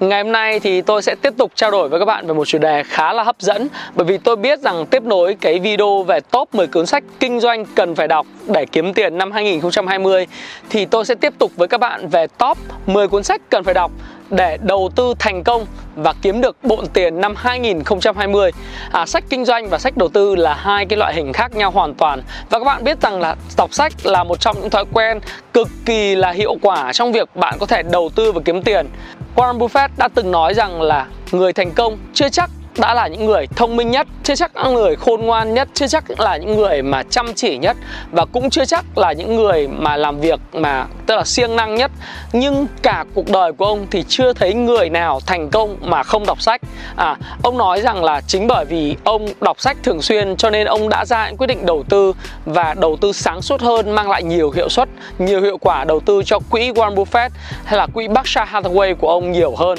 Ngày hôm nay thì tôi sẽ tiếp tục trao đổi với các bạn về một chủ đề khá là hấp dẫn, Bởi vì tôi biết rằng tiếp nối cái video về top 10 cuốn sách kinh doanh cần phải đọc để kiếm tiền năm 2020 Thì tôi sẽ tiếp tục với các bạn về top 10 cuốn sách cần phải đọc để đầu tư thành công và kiếm được bộn tiền năm 2020 à, Sách kinh doanh và sách đầu tư là hai cái loại hình khác nhau hoàn toàn. Và các bạn biết rằng là đọc sách là một trong những thói quen cực kỳ là hiệu quả trong việc bạn có thể đầu tư và kiếm tiền. Warren Buffett đã từng nói rằng là người thành công chưa chắc đã là những người thông minh nhất, chưa chắc là người khôn ngoan nhất, chưa chắc là những người mà chăm chỉ nhất, và cũng chưa chắc là những người mà làm việc mà, tức là siêng năng nhất. Nhưng cả cuộc đời của ông thì chưa thấy người nào thành công mà không đọc sách. À ông nói rằng là chính bởi vì ông đọc sách thường xuyên cho nên ông đã ra những quyết định đầu tư, và đầu tư sáng suốt hơn, mang lại nhiều hiệu suất, nhiều hiệu quả đầu tư cho quỹ Warren Buffett hay là quỹ Berkshire Hathaway của ông nhiều hơn.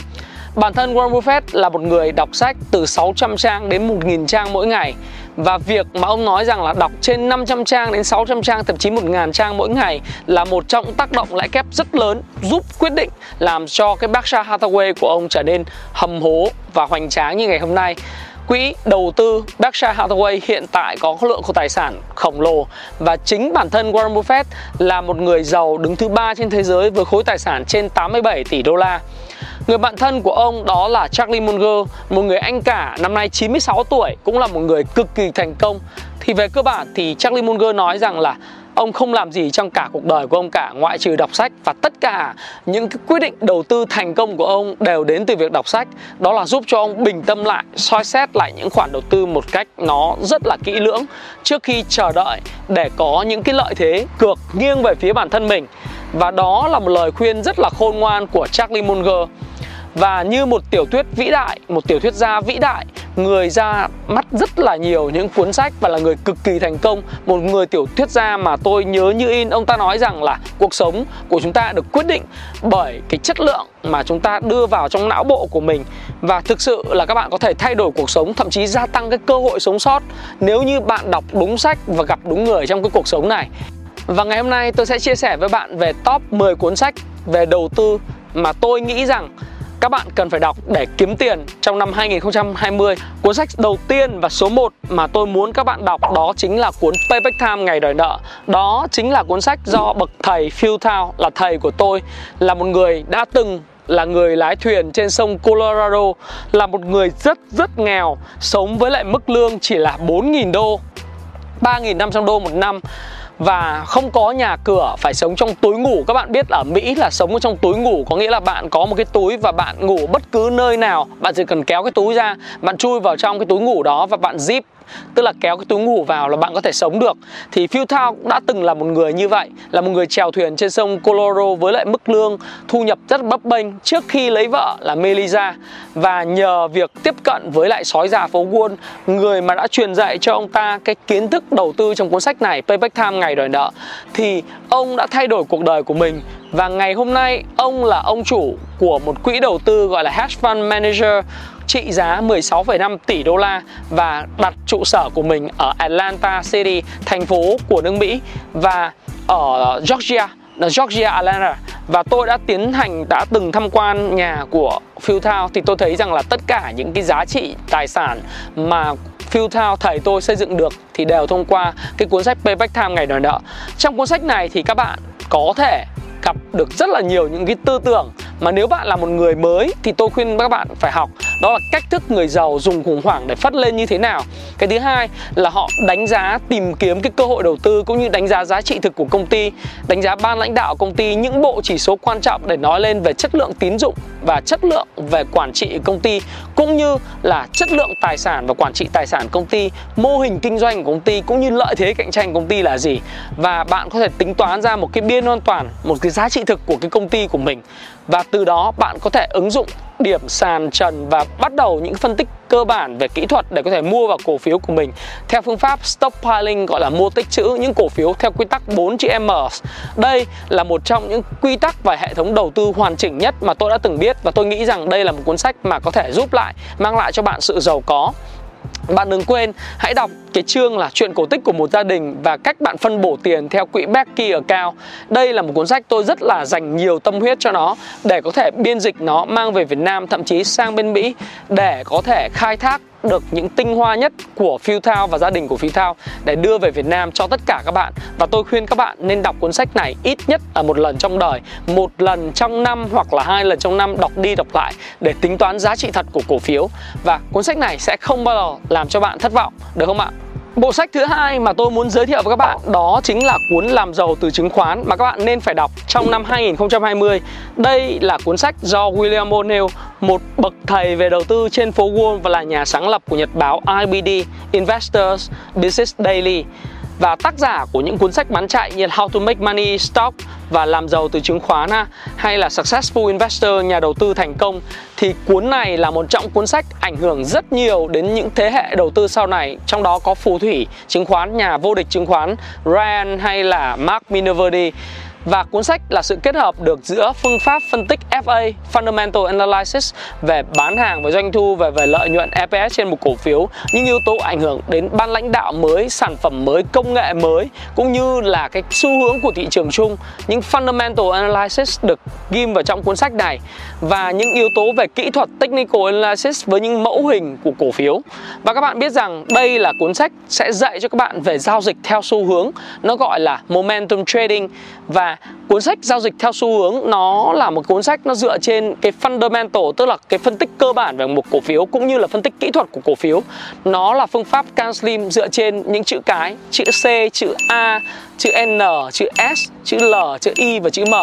Bản thân Warren Buffett là một người đọc sách từ 600 trang đến 1.000 trang mỗi ngày. Và việc mà ông nói rằng là đọc trên 500 trang đến 600 trang, thậm chí 1.000 trang mỗi ngày là một trong những tác động lãi kép rất lớn, giúp quyết định làm cho cái Berkshire Hathaway của ông trở nên hầm hố và hoành tráng như ngày hôm nay. Quỹ đầu tư Berkshire Hathaway hiện tại có lượng của tài sản khổng lồ. Và chính bản thân Warren Buffett là một người giàu đứng thứ ba trên thế giới với khối tài sản trên 87 tỷ đô la. Người bạn thân của ông đó là Charlie Munger, một người anh cả năm nay 96 tuổi, cũng là một người cực kỳ thành công. Thì về cơ bản thì Charlie Munger nói rằng là ông không làm gì trong cả cuộc đời của ông cả ngoại trừ đọc sách và tất cả những cái quyết định đầu tư thành công của ông đều đến từ việc đọc sách đó là giúp cho ông bình tâm lại soi xét lại những khoản đầu tư một cách nó rất là kỹ lưỡng trước khi chờ đợi để có những cái lợi thế cược nghiêng về phía bản thân mình và đó là một lời khuyên rất là khôn ngoan của Charlie Munger. Và như một tiểu thuyết vĩ đại, một tiểu thuyết gia vĩ đại Người ra mắt rất là nhiều những cuốn sách và là người cực kỳ thành công. Một người tiểu thuyết gia mà tôi nhớ như in Ông ta nói rằng là cuộc sống của chúng ta được quyết định bởi cái chất lượng mà chúng ta đưa vào trong não bộ của mình. Và thực sự là các bạn có thể thay đổi cuộc sống Thậm chí gia tăng cái cơ hội sống sót Nếu như bạn đọc đúng sách và gặp đúng người trong cái cuộc sống này và ngày hôm nay tôi sẽ chia sẻ với bạn về top 10 cuốn sách về đầu tư mà tôi nghĩ rằng các bạn cần phải đọc để kiếm tiền trong năm 2020. Cuốn sách đầu tiên và số 1 mà tôi muốn các bạn đọc đó chính là cuốn Payback Time Ngày đòi nợ. Đó chính là cuốn sách do bậc thầy Phil Thao là thầy của tôi, là một người đã từng là người lái thuyền trên sông Colorado, là một người rất rất nghèo, sống với lại mức lương chỉ là 4.000 đô 3.500 đô một năm và không có nhà cửa, phải sống trong túi ngủ. Các bạn biết ở Mỹ là sống trong túi ngủ, có nghĩa là bạn có một cái túi và bạn ngủ bất cứ nơi nào. Bạn chỉ cần kéo cái túi ra, bạn chui vào trong cái túi ngủ đó và bạn zip tức là kéo cái túi ngủ vào là bạn có thể sống được. Thì Phil Thao cũng đã từng là một người như vậy, là một người chèo thuyền trên sông Colorado với lại mức lương, thu nhập rất bấp bênh trước khi lấy vợ là Melissa. Và nhờ việc tiếp cận với lại sói già phố Wall, người mà đã truyền dạy cho ông ta cái kiến thức đầu tư trong cuốn sách này, Payback Time ngày đòi nợ, thì ông đã thay đổi cuộc đời của mình. Và ngày hôm nay, ông là ông chủ của một quỹ đầu tư gọi là Hedge Fund Manager trị giá 16,5 tỷ đô la và đặt trụ sở của mình ở Atlanta City, thành phố của nước Mỹ và ở Georgia là Georgia Atlanta và tôi đã tiến hành đã từng tham quan nhà của Phil Town thì tôi thấy rằng là tất cả những cái giá trị tài sản mà Phil Town thầy tôi xây dựng được thì đều thông qua cái cuốn sách Payback Time ngày đòi nợ. Trong cuốn sách này thì các bạn có thể gặp được rất là nhiều những cái tư tưởng mà nếu bạn là một người mới thì tôi khuyên các bạn phải học. Đó là cách thức người giàu dùng khủng hoảng để phát lên như thế nào. Cái thứ hai là họ đánh giá, tìm kiếm cái cơ hội đầu tư cũng như đánh giá giá trị thực của công ty, đánh giá ban lãnh đạo công ty, những bộ chỉ số quan trọng để nói lên về chất lượng tín dụng và chất lượng về quản trị công ty, cũng như là chất lượng tài sản và quản trị tài sản công ty, mô hình kinh doanh của công ty, cũng như lợi thế cạnh tranh của công ty là gì. Và bạn có thể tính toán ra một cái biên an toàn, một cái giá trị thực của cái công ty của mình và từ đó bạn có thể ứng dụng điểm sàn trần và bắt đầu những phân tích cơ bản về kỹ thuật để có thể mua vào cổ phiếu của mình theo phương pháp stockpiling, gọi là mua tích trữ những cổ phiếu theo quy tắc 4 chữ M. Đây là một trong những quy tắc và hệ thống đầu tư hoàn chỉnh nhất mà tôi đã từng biết và tôi nghĩ rằng đây là một cuốn sách mà có thể giúp lại, mang lại cho bạn sự giàu có bạn đừng quên, hãy đọc cái chương là chuyện cổ tích của một gia đình và cách bạn phân bổ tiền theo quỹ Becky ở cao. Đây là một cuốn sách tôi rất là dành nhiều tâm huyết cho nó để có thể biên dịch nó mang về Việt Nam, thậm chí sang bên Mỹ để có thể khai thác được những tinh hoa nhất của Phil Thao và gia đình của Phil Thao để đưa về Việt Nam cho tất cả các bạn. Và tôi khuyên các bạn nên đọc cuốn sách này ít nhất là một lần trong đời, một lần trong năm hoặc là hai lần trong năm đọc đi đọc lại để tính toán giá trị thật của cổ phiếu. Và cuốn sách này sẽ không bao giờ làm cho bạn thất vọng, được không ạ? Bộ sách thứ hai mà tôi muốn giới thiệu với các bạn đó chính là cuốn Làm giàu từ chứng khoán mà các bạn nên phải đọc trong năm 2020. Đây là cuốn sách do William O'Neill, một bậc thầy về đầu tư trên phố Wall và là nhà sáng lập của nhật báo IBD Investors Business Daily và tác giả của những cuốn sách bán chạy như How to Make Money Stock và làm giàu từ chứng khoán hay là Successful Investor, nhà đầu tư thành công, thì cuốn này là một trong cuốn sách ảnh hưởng rất nhiều đến những thế hệ đầu tư sau này. Trong đó có phù thủy chứng khoán, nhà vô địch chứng khoán, Ryan hay là Mark Minervini và cuốn sách là sự kết hợp được giữa phương pháp phân tích FA Fundamental Analysis về bán hàng và doanh thu về về lợi nhuận EPS trên một cổ phiếu, những yếu tố ảnh hưởng đến ban lãnh đạo mới, sản phẩm mới, công nghệ mới, cũng như là cái xu hướng của thị trường chung. Những Fundamental Analysis được ghim vào trong cuốn sách này và những yếu tố về kỹ thuật Technical Analysis với những mẫu hình của cổ phiếu. Và các bạn biết rằng đây là cuốn sách sẽ dạy cho các bạn về giao dịch theo xu hướng. Nó gọi là Momentum Trading và cuốn sách giao dịch theo xu hướng, nó là một cuốn sách nó dựa trên cái fundamental, tức là cái phân tích cơ bản về một cổ phiếu cũng như là phân tích kỹ thuật của cổ phiếu. Nó là phương pháp Can Slim dựa trên những chữ cái, chữ C, chữ A, chữ N, chữ S, chữ L, chữ I và chữ M.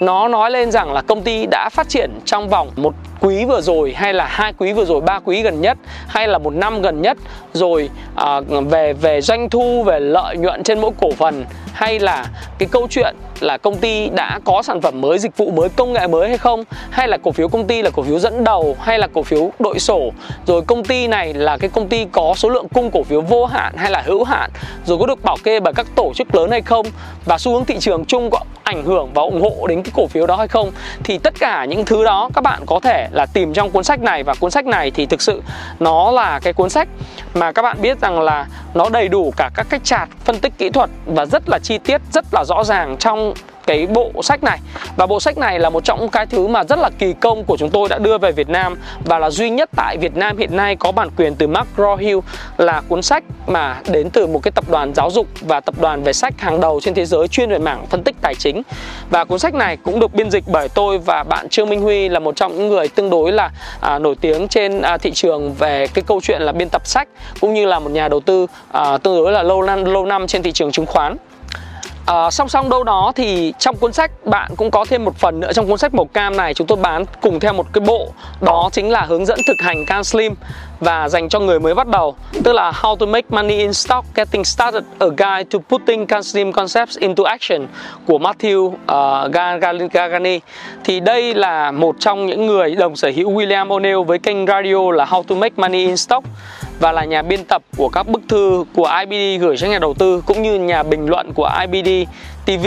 Nó nói lên rằng là công ty đã phát triển trong vòng một quý vừa rồi hay là hai quý vừa rồi ba quý gần nhất hay là một năm gần nhất rồi à, về về doanh thu về lợi nhuận trên mỗi cổ phần hay là cái câu chuyện là công ty đã có sản phẩm mới dịch vụ mới công nghệ mới hay không? Hay là cổ phiếu công ty là cổ phiếu dẫn đầu hay là cổ phiếu đội sổ? Rồi công ty này là cái công ty có số lượng cung cổ phiếu vô hạn hay là hữu hạn? Rồi có được bảo kê bởi các tổ chức lớn hay không? Và xu hướng thị trường chung có ảnh hưởng và ủng hộ đến cái cổ phiếu đó hay không? Thì tất cả những thứ đó các bạn có thể là tìm trong cuốn sách này. Và cuốn sách này thì thực sự nó là cái cuốn sách mà các bạn biết rằng là nó đầy đủ cả các cách chart phân tích kỹ thuật và rất là chi tiết, rất là rõ ràng trong cái bộ sách này. Và bộ sách này là một trong những cái thứ mà rất là kỳ công của chúng tôi đã đưa về Việt Nam và là duy nhất tại Việt Nam hiện nay có bản quyền từ Mark Rohill là cuốn sách mà đến từ một cái tập đoàn giáo dục và tập đoàn về sách hàng đầu trên thế giới chuyên về mảng phân tích tài chính. Và cuốn sách này cũng được biên dịch bởi tôi và bạn Trương Minh Huy là một trong những người tương đối là à, nổi tiếng trên à, thị trường về cái câu chuyện là biên tập sách cũng như là một nhà đầu tư à, tương đối là lâu năm lâu năm trên thị trường chứng khoán. À, song song đâu đó thì trong cuốn sách bạn cũng có thêm một phần nữa. Trong cuốn sách màu cam này chúng tôi bán cùng theo một cái bộ. Đó chính là hướng dẫn thực hành Can Slim và dành cho người mới bắt đầu. Tức là How to make money in stock getting started a guide to putting Can Slim concepts into action của Matthew ờ, uh, Gargani thì đây là một trong những người đồng sở hữu William O'Neill với kênh radio là How to make money in stock và là nhà biên tập của các bức thư của IBD gửi cho nhà đầu tư cũng như nhà bình luận của IBD TV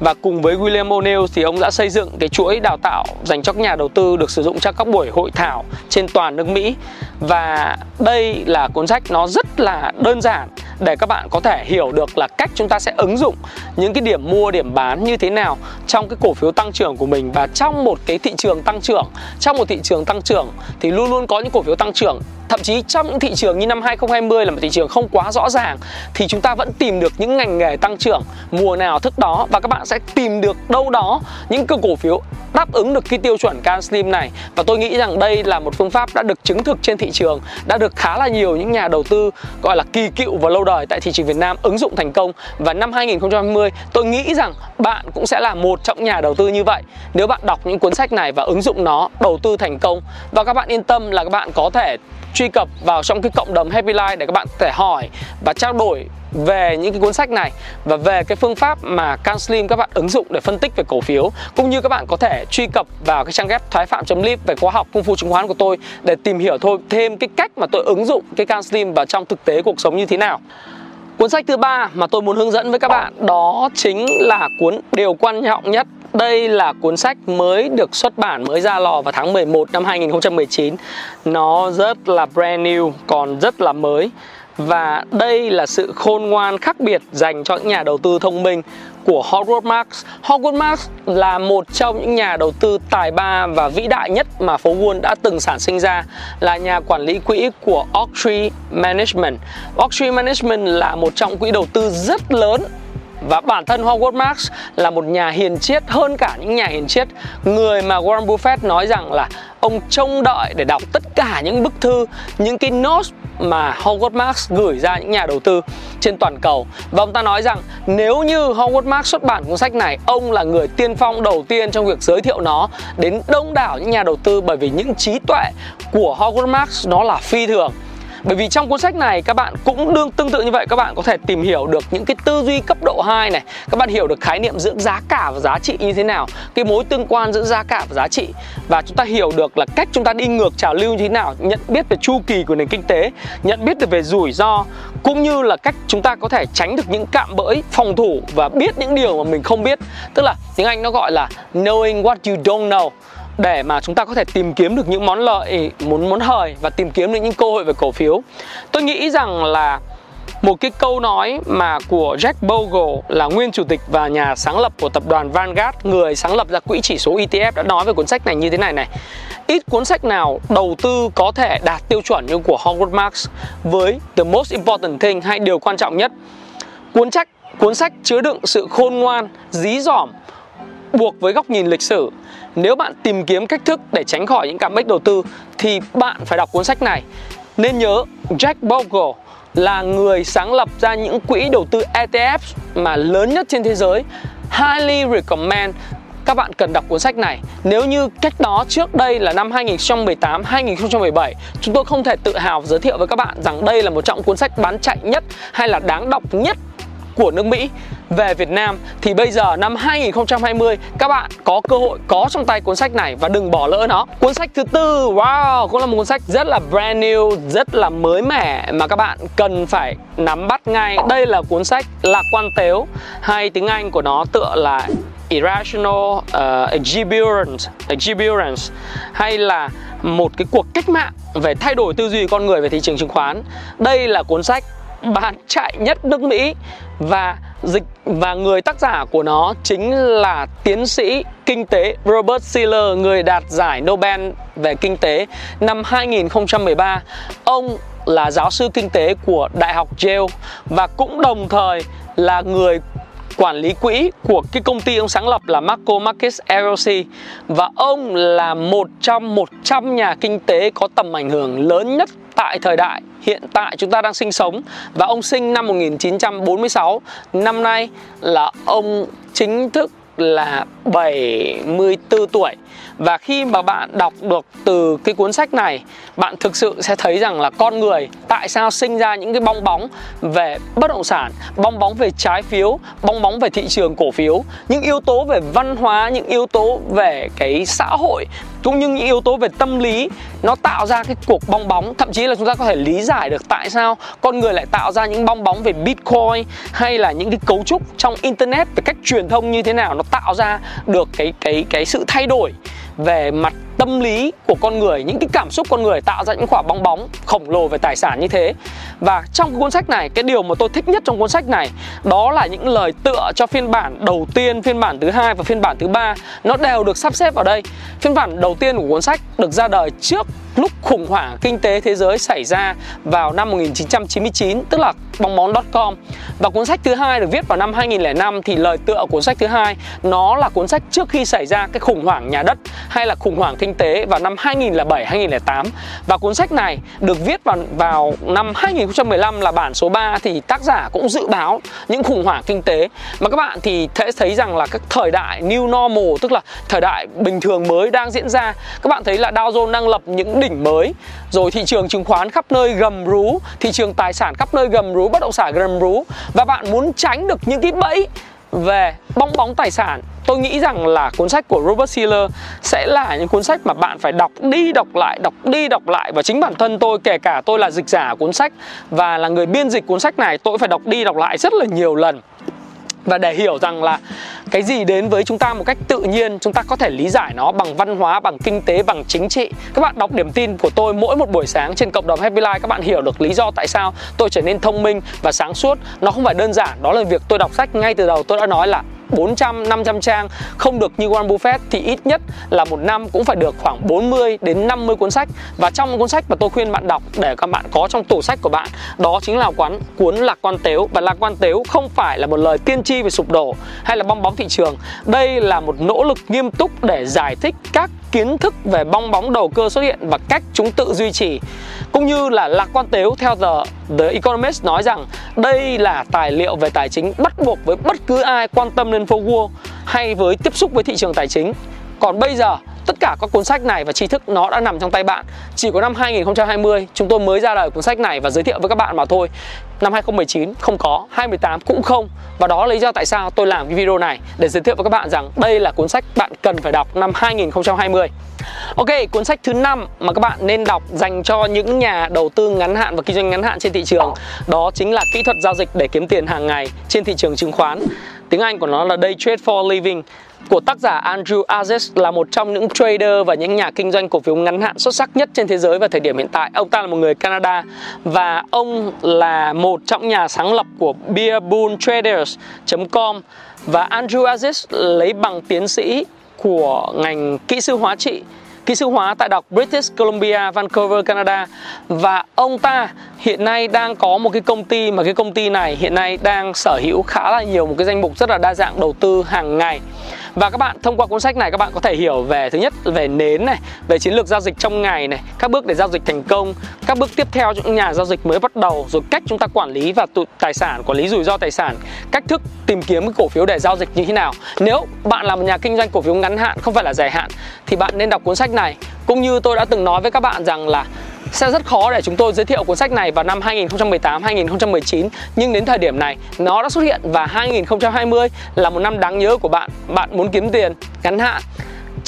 và cùng với William O'Neill thì ông đã xây dựng cái chuỗi đào tạo dành cho các nhà đầu tư được sử dụng cho các buổi hội thảo trên toàn nước Mỹ và đây là cuốn sách nó rất là đơn giản để các bạn có thể hiểu được là cách chúng ta sẽ ứng dụng những cái điểm mua, điểm bán như thế nào trong cái cổ phiếu tăng trưởng của mình. Và trong một cái thị trường tăng trưởng, trong một thị trường tăng trưởng thì luôn luôn có những cổ phiếu tăng trưởng. Thậm chí trong những thị trường như năm 2020 là một thị trường không quá rõ ràng thì chúng ta vẫn tìm được những ngành nghề tăng trưởng, mùa nào thức đó và các bạn sẽ tìm được đâu đó những cái cổ phiếu đáp ứng được cái tiêu chuẩn can slim này. Và tôi nghĩ rằng đây là một phương pháp đã được chứng thực trên thị trường đã được khá là nhiều những nhà đầu tư, gọi là kỳ cựu và lâu đời tại thị trường Việt Nam ứng dụng thành công. Và năm 2020 tôi nghĩ rằng bạn cũng sẽ là một trong nhà đầu tư như vậy. Nếu bạn đọc những cuốn sách này và ứng dụng nó, đầu tư thành công, và các bạn yên tâm là các bạn có thể truy cập vào trong cái cộng đồng Happy Life để các bạn có thể hỏi và trao đổi về những cái cuốn sách này và về cái phương pháp mà CanSlim các bạn ứng dụng để phân tích về cổ phiếu cũng như các bạn có thể truy cập vào cái trang web thoái phạm.live về khóa học công phu chứng khoán của tôi để tìm hiểu thôi thêm cái cách mà tôi ứng dụng cái CanSlim vào trong thực tế cuộc sống như thế nào. Cuốn sách thứ ba mà tôi muốn hướng dẫn với các bạn đó chính là cuốn điều quan trọng nhất. Đây là cuốn sách mới được xuất bản mới ra lò vào tháng 11 năm 2019 Nó rất là brand new, còn rất là mới. Và đây là sự khôn ngoan khác biệt dành cho những nhà đầu tư thông minh của Howard Marks. Howard Marks là một trong những nhà đầu tư tài ba và vĩ đại nhất mà phố Wall đã từng sản sinh ra, là nhà quản lý quỹ của Oaktree Management. Oaktree Management là một trong quỹ đầu tư rất lớn và bản thân Howard Marks là một nhà hiền triết hơn cả những nhà hiền triết Người mà Warren Buffett nói rằng là ông trông đợi để đọc tất cả những bức thư, những cái notes mà Howard Marks gửi ra những nhà đầu tư trên toàn cầu. Và ông ta nói rằng nếu như Howard Marks xuất bản cuốn sách này, Ông là người tiên phong đầu tiên trong việc giới thiệu nó đến đông đảo những nhà đầu tư Bởi vì những trí tuệ của Howard Marks nó là phi thường bởi vì trong cuốn sách này, các bạn cũng đương tương tự như vậy. Các bạn có thể tìm hiểu được những cái tư duy cấp độ 2 này. Các bạn hiểu được khái niệm giữa giá cả và giá trị như thế nào, cái mối tương quan giữa giá cả và giá trị. Và chúng ta hiểu được là cách chúng ta đi ngược trào lưu như thế nào, nhận biết về chu kỳ của nền kinh tế, nhận biết được về rủi ro, cũng như là cách chúng ta có thể tránh được những cạm bẫy, phòng thủ và biết những điều mà mình không biết. Tức là tiếng anh nó gọi là knowing what you don't know để mà chúng ta có thể tìm kiếm được những món lợi muốn món hời và tìm kiếm được những cơ hội về cổ phiếu tôi nghĩ rằng là một cái câu nói mà của Jack Bogle là nguyên chủ tịch và nhà sáng lập của tập đoàn Vanguard, người sáng lập ra quỹ chỉ số ETF đã nói về cuốn sách này như thế này này. Ít cuốn sách nào đầu tư có thể đạt tiêu chuẩn như của Howard Marks với the most important thing hay điều quan trọng nhất. Cuốn sách cuốn sách chứa đựng sự khôn ngoan, dí dỏm buộc với góc nhìn lịch sử. Nếu bạn tìm kiếm cách thức để tránh khỏi những cảm bách đầu tư thì bạn phải đọc cuốn sách này. Nên nhớ Jack Bogle là người sáng lập ra những quỹ đầu tư ETF mà lớn nhất trên thế giới. Highly recommend các bạn cần đọc cuốn sách này. Nếu như cách đó trước đây là năm 2018, 2017, chúng tôi không thể tự hào giới thiệu với các bạn rằng đây là một trong cuốn sách bán chạy nhất hay là đáng đọc nhất của nước Mỹ về Việt Nam thì bây giờ năm 2020 các bạn có cơ hội có trong tay cuốn sách này và đừng bỏ lỡ nó. Cuốn sách thứ tư, wow, cũng là một cuốn sách rất là brand new, rất là mới mẻ mà các bạn cần phải nắm bắt ngay. Đây là cuốn sách Lạc quan tếu hay tiếng Anh của nó tựa là Irrational uh, Exuberance, Exuberance hay là một cái cuộc cách mạng về thay đổi tư duy con người về thị trường chứng khoán. Đây là cuốn sách bán chạy nhất nước Mỹ và dịch và người tác giả của nó chính là tiến sĩ kinh tế Robert Shiller, người đạt giải Nobel về kinh tế năm 2013. Ông là giáo sư kinh tế của Đại học Yale và cũng đồng thời là người quản lý quỹ của cái công ty ông sáng lập là Marco Marquez LLC và ông là một trong 100 nhà kinh tế có tầm ảnh hưởng lớn nhất tại thời đại hiện tại chúng ta đang sinh sống. Và ông sinh năm 1946 năm nay là ông chính thức là 74 tuổi và khi mà bạn đọc được từ cái cuốn sách này, bạn thực sự sẽ thấy rằng là con người tại sao sinh ra những cái bong bóng về bất động sản, bong bóng về trái phiếu, bong bóng về thị trường cổ phiếu, những yếu tố về văn hóa, những yếu tố về cái xã hội, cũng như những yếu tố về tâm lý, nó tạo ra cái cuộc bong bóng. Thậm chí là chúng ta có thể lý giải được tại sao con người lại tạo ra những bong bóng về bitcoin hay là những cái cấu trúc trong internet về cách truyền thông như thế nào. Nó tạo ra được cái cái cái sự thay đổi về mặt tâm lý của con người, những cái cảm xúc con người tạo ra những quả bong bóng, khổng lồ về tài sản như thế. Và trong cuốn sách này, cái điều mà tôi thích nhất trong cuốn sách này, đó là những lời tựa cho phiên bản đầu tiên, phiên bản thứ hai và phiên bản thứ ba. Nó đều được sắp xếp vào đây. Phiên bản đầu tiên của cuốn sách được ra đời trước lúc khủng hoảng kinh tế thế giới xảy ra vào năm 1999 tức là bong bóng.com và cuốn sách thứ hai được viết vào năm 2005 thì lời tựa cuốn sách thứ hai, nó là cuốn sách trước khi xảy ra cái khủng hoảng nhà đất hay là khủng hoảng kinh tế vào năm 2007 2008 và cuốn sách này được viết vào vào năm 2015 là bản số 3 thì tác giả cũng dự báo những khủng hoảng kinh tế. Mà các bạn thì sẽ thấy rằng là các thời đại new normal, tức là thời đại bình thường mới đang diễn ra. Các bạn thấy là Dow Jones đang lập những đỉnh mới. Rồi thị trường chứng khoán khắp nơi gầm rú, thị trường tài sản khắp nơi gầm rú, bất động sản gầm rú. Và bạn muốn tránh được những cái bẫy về bong bóng tài sản, tôi nghĩ rằng là cuốn sách của Robert Siller sẽ là những cuốn sách mà bạn phải đọc đi, đọc lại, đọc đi, đọc lại. Và chính bản thân tôi, kể cả tôi là dịch giả cuốn sách và là người biên dịch cuốn sách này, tôi phải đọc đi, đọc lại rất là nhiều lần và để hiểu rằng là cái gì đến với chúng ta một cách tự nhiên, chúng ta có thể lý giải nó bằng văn hóa, bằng kinh tế, bằng chính trị. Các bạn đọc điểm tin của tôi mỗi một buổi sáng trên cộng đồng Happy Life, các bạn hiểu được lý do tại sao tôi trở nên thông minh và sáng suốt. Nó không phải đơn giản, đó là việc tôi đọc sách ngay từ đầu tôi đã nói là 400, 500 trang. Không được như Warren Buffett thì ít nhất là một năm cũng phải được khoảng 40 đến 50 cuốn sách. Và trong cuốn sách mà tôi khuyên bạn đọc để các bạn có trong tủ sách của bạn đó chính là quán cuốn Lạc Quan Tếu. Và Lạc Quan Tếu không phải là một lời tiên tri về sụp đổ hay là bong bóng thị trường. Đây là một nỗ lực nghiêm túc để giải thích các kiến thức về bong bóng đầu cơ xuất hiện và cách chúng tự duy trì. Cũng như là lạc quan tếu theo giờ The Economist nói rằng đây là tài liệu về tài chính bắt buộc với bất cứ ai quan tâm đến phố hay với tiếp xúc với thị trường tài chính. Còn bây giờ tất cả các cuốn sách này và tri thức nó đã nằm trong tay bạn. Chỉ có năm 2020 chúng tôi mới ra đời cuốn sách này và giới thiệu với các bạn mà thôi. Năm 2019 không có, 2018 cũng không. Và đó là lý do tại sao tôi làm cái video này Để giới thiệu với các bạn rằng đây là cuốn sách bạn cần phải đọc năm 2020 Ok, cuốn sách thứ năm mà các bạn nên đọc dành cho những nhà đầu tư ngắn hạn và kinh doanh ngắn hạn trên thị trường Đó chính là kỹ thuật giao dịch để kiếm tiền hàng ngày trên thị trường chứng khoán. Tiếng Anh của nó là Day Trade for Living của tác giả Andrew Aziz, là một trong những trader và những nhà kinh doanh cổ phiếu ngắn hạn xuất sắc nhất trên thế giới vào thời điểm hiện tại. Ông ta là một người Canada và ông là một trong nhà sáng lập của beerbulltraders.com và Andrew Aziz lấy bằng tiến sĩ của ngành kỹ sư hóa trị kỹ sư hóa tại Đại British Columbia, Vancouver, Canada. Và ông ta hiện nay đang có một cái công ty mà cái công ty này hiện nay đang sở hữu khá là nhiều một cái danh mục rất là đa dạng đầu tư hàng ngày và các bạn, thông qua cuốn sách này các bạn có thể hiểu về, thứ nhất về nến này, về chiến lược giao dịch trong ngày này, các bước để giao dịch thành công, các bước tiếp theo những nhà giao dịch mới bắt đầu, rồi cách chúng ta quản lý và tụ tài sản, quản lý rủi ro tài sản, cách thức tìm kiếm cái cổ phiếu để giao dịch như thế nào. Nếu bạn là một nhà kinh doanh cổ phiếu ngắn hạn, không phải là dài hạn, thì bạn nên đọc cuốn sách này. Cũng như tôi đã từng nói với các bạn rằng là sẽ rất khó để chúng tôi giới thiệu cuốn sách này vào năm 2018 2019 nhưng đến thời điểm này, nó đã xuất hiện và 2020 là một năm đáng nhớ của bạn. Bạn muốn kiếm tiền, ngắn hạn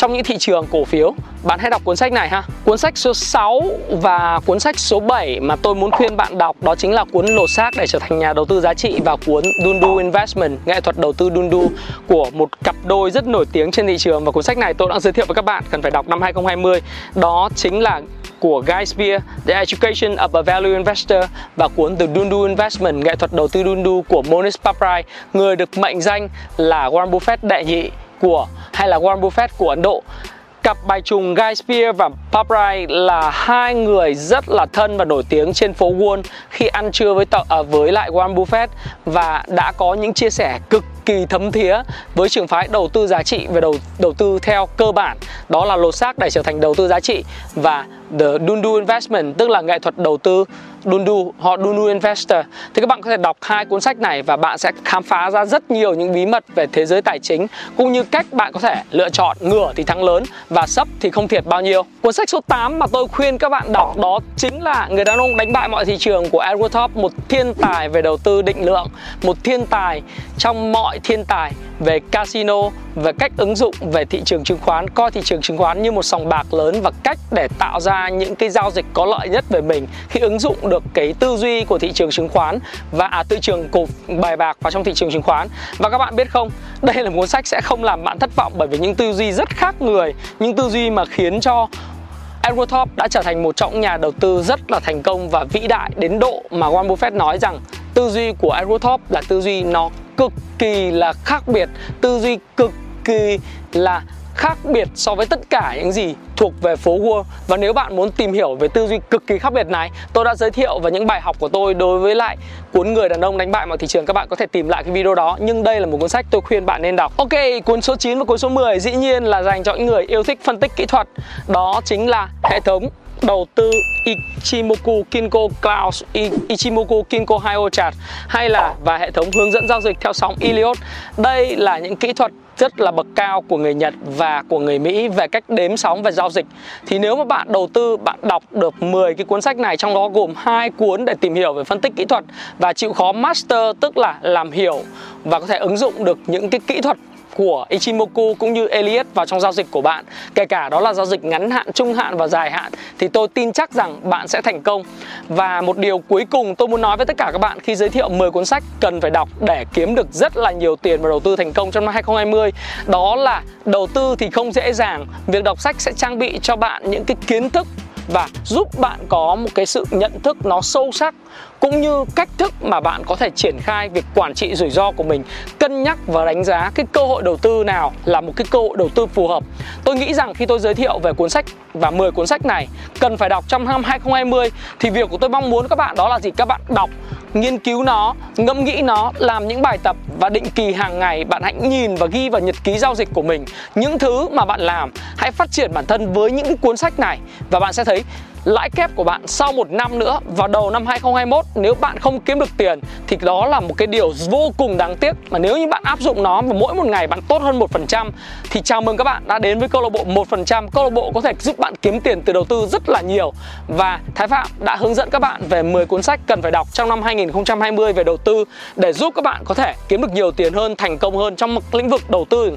trong những thị trường cổ phiếu. Bạn hãy đọc cuốn sách này ha. Cuốn sách số 6 và cuốn sách số 7 mà tôi muốn khuyên bạn đọc đó chính là cuốn Lột xác để trở thành nhà đầu tư giá trị và cuốn Dundu Investment, nghệ thuật đầu tư Dundu của một cặp đôi rất nổi tiếng trên thị trường. Và cuốn sách này tôi đã giới thiệu với các bạn cần phải đọc năm 2020 đó chính là của Guy Spear, The Education of a Value Investor và cuốn The Dundu Investment, nghệ thuật đầu tư Dundu của Monish Paprai, người được mệnh danh là Warren Buffett đệ nhị của hay là Warren Buffett của Ấn Độ. Cặp bài trùng Guy Spear và Paprai là hai người rất là thân và nổi tiếng trên phố Wall khi ăn trưa với tợ, à, với lại Warren Buffett và đã có những chia sẻ cực kỳ thấm thía với trường phái đầu tư giá trị về đầu đầu tư theo cơ bản. Đó là lột xác để trở thành đầu tư giá trị và The Dundu Investment tức là nghệ thuật đầu tư Dundu họ Dundu Investor. Thì các bạn có thể đọc hai cuốn sách này và bạn sẽ khám phá ra rất nhiều những bí mật về thế giới tài chính, cũng như cách bạn có thể lựa chọn ngửa thì thắng lớn và sấp thì không thiệt bao nhiêu. Cuốn sách số 8 mà tôi khuyên các bạn đọc đó chính là người đàn ông đánh bại mọi thị trường của Edward Thorp một thiên tài về đầu tư định lượng, một thiên tài trong mọi thiên tài về casino, về cách ứng dụng về thị trường chứng khoán, coi thị trường chứng khoán như một sòng bạc lớn và cách để tạo ra những cái giao dịch có lợi nhất về mình khi ứng dụng được cái tư duy của thị trường chứng khoán và à, thị trường cổ bài bạc vào trong thị trường chứng khoán. Và các bạn biết không, đây là một cuốn sách sẽ không làm bạn thất vọng bởi vì những tư duy rất khác người, những tư duy mà khiến cho Edward Thorp đã trở thành một trong nhà đầu tư rất là thành công và vĩ đại đến độ mà Warren Buffett nói rằng tư duy của Edward Thorp là tư duy nó cực kỳ là khác biệt, tư duy cực kỳ là khác biệt so với tất cả những gì thuộc về phố Wall. Và nếu bạn muốn tìm hiểu về tư duy cực kỳ khác biệt này tôi đã giới thiệu và những bài học của tôi đối với lại cuốn người đàn ông đánh bại mọi thị trường. Các bạn có thể tìm lại cái video đó nhưng đây là một cuốn sách tôi khuyên bạn nên đọc. Ok cuốn số 9 và cuốn số 10 dĩ nhiên là dành cho những người yêu thích phân tích kỹ thuật. Đó chính là hệ thống đầu tư Ichimoku Kinko Cloud, Ichimoku Kinko Hyo Chart, hay là và hệ thống hướng dẫn giao dịch theo sóng Iliot đây là những kỹ thuật rất là bậc cao của người Nhật và của người Mỹ về cách đếm sóng và giao dịch. Thì nếu mà bạn đầu tư, bạn đọc được 10 cái cuốn sách này, trong đó gồm hai cuốn để tìm hiểu về phân tích kỹ thuật và chịu khó master, tức là làm hiểu và có thể ứng dụng được những cái kỹ thuật của Ichimoku cũng như Elliott vào trong giao dịch của bạn. Kể cả đó là giao dịch ngắn hạn, trung hạn và dài hạn thì tôi tin chắc rằng bạn sẽ thành công. Và một điều cuối cùng tôi muốn nói với tất cả các bạn khi giới thiệu 10 cuốn sách cần phải đọc để kiếm được rất là nhiều tiền và đầu tư thành công trong năm 2020 đó là đầu tư thì không dễ dàng. Việc đọc sách sẽ trang bị cho bạn những cái kiến thức và giúp bạn có một cái sự nhận thức nó sâu sắc, cũng như cách thức mà bạn có thể triển khai việc quản trị rủi ro của mình. Cân nhắc và đánh giá cái cơ hội đầu tư nào là một cái cơ hội đầu tư phù hợp. Tôi nghĩ rằng khi tôi giới thiệu về cuốn sách và 10 cuốn sách này cần phải đọc trong năm 2020 thì việc của tôi mong muốn các bạn đó là gì? Các bạn đọc nghiên cứu nó, ngẫm nghĩ nó, làm những bài tập và định kỳ hàng ngày bạn hãy nhìn và ghi vào nhật ký giao dịch của mình những thứ mà bạn làm. Hãy phát triển bản thân với những cuốn sách này và bạn sẽ thấy lãi kép của bạn sau một năm nữa vào đầu năm 2021 nếu bạn không kiếm được tiền thì đó là một cái điều vô cùng đáng tiếc. Mà nếu như bạn áp dụng nó và mỗi một ngày bạn tốt hơn 1% thì chào mừng các bạn đã đến với câu lạc bộ 1% câu lạc bộ có thể giúp bạn kiếm tiền từ đầu tư rất là nhiều. Và Thái Phạm đã hướng dẫn các bạn về 10 cuốn sách cần phải đọc trong năm 2020 về đầu tư để giúp các bạn có thể kiếm được nhiều tiền hơn, thành công hơn trong lĩnh vực đầu tư.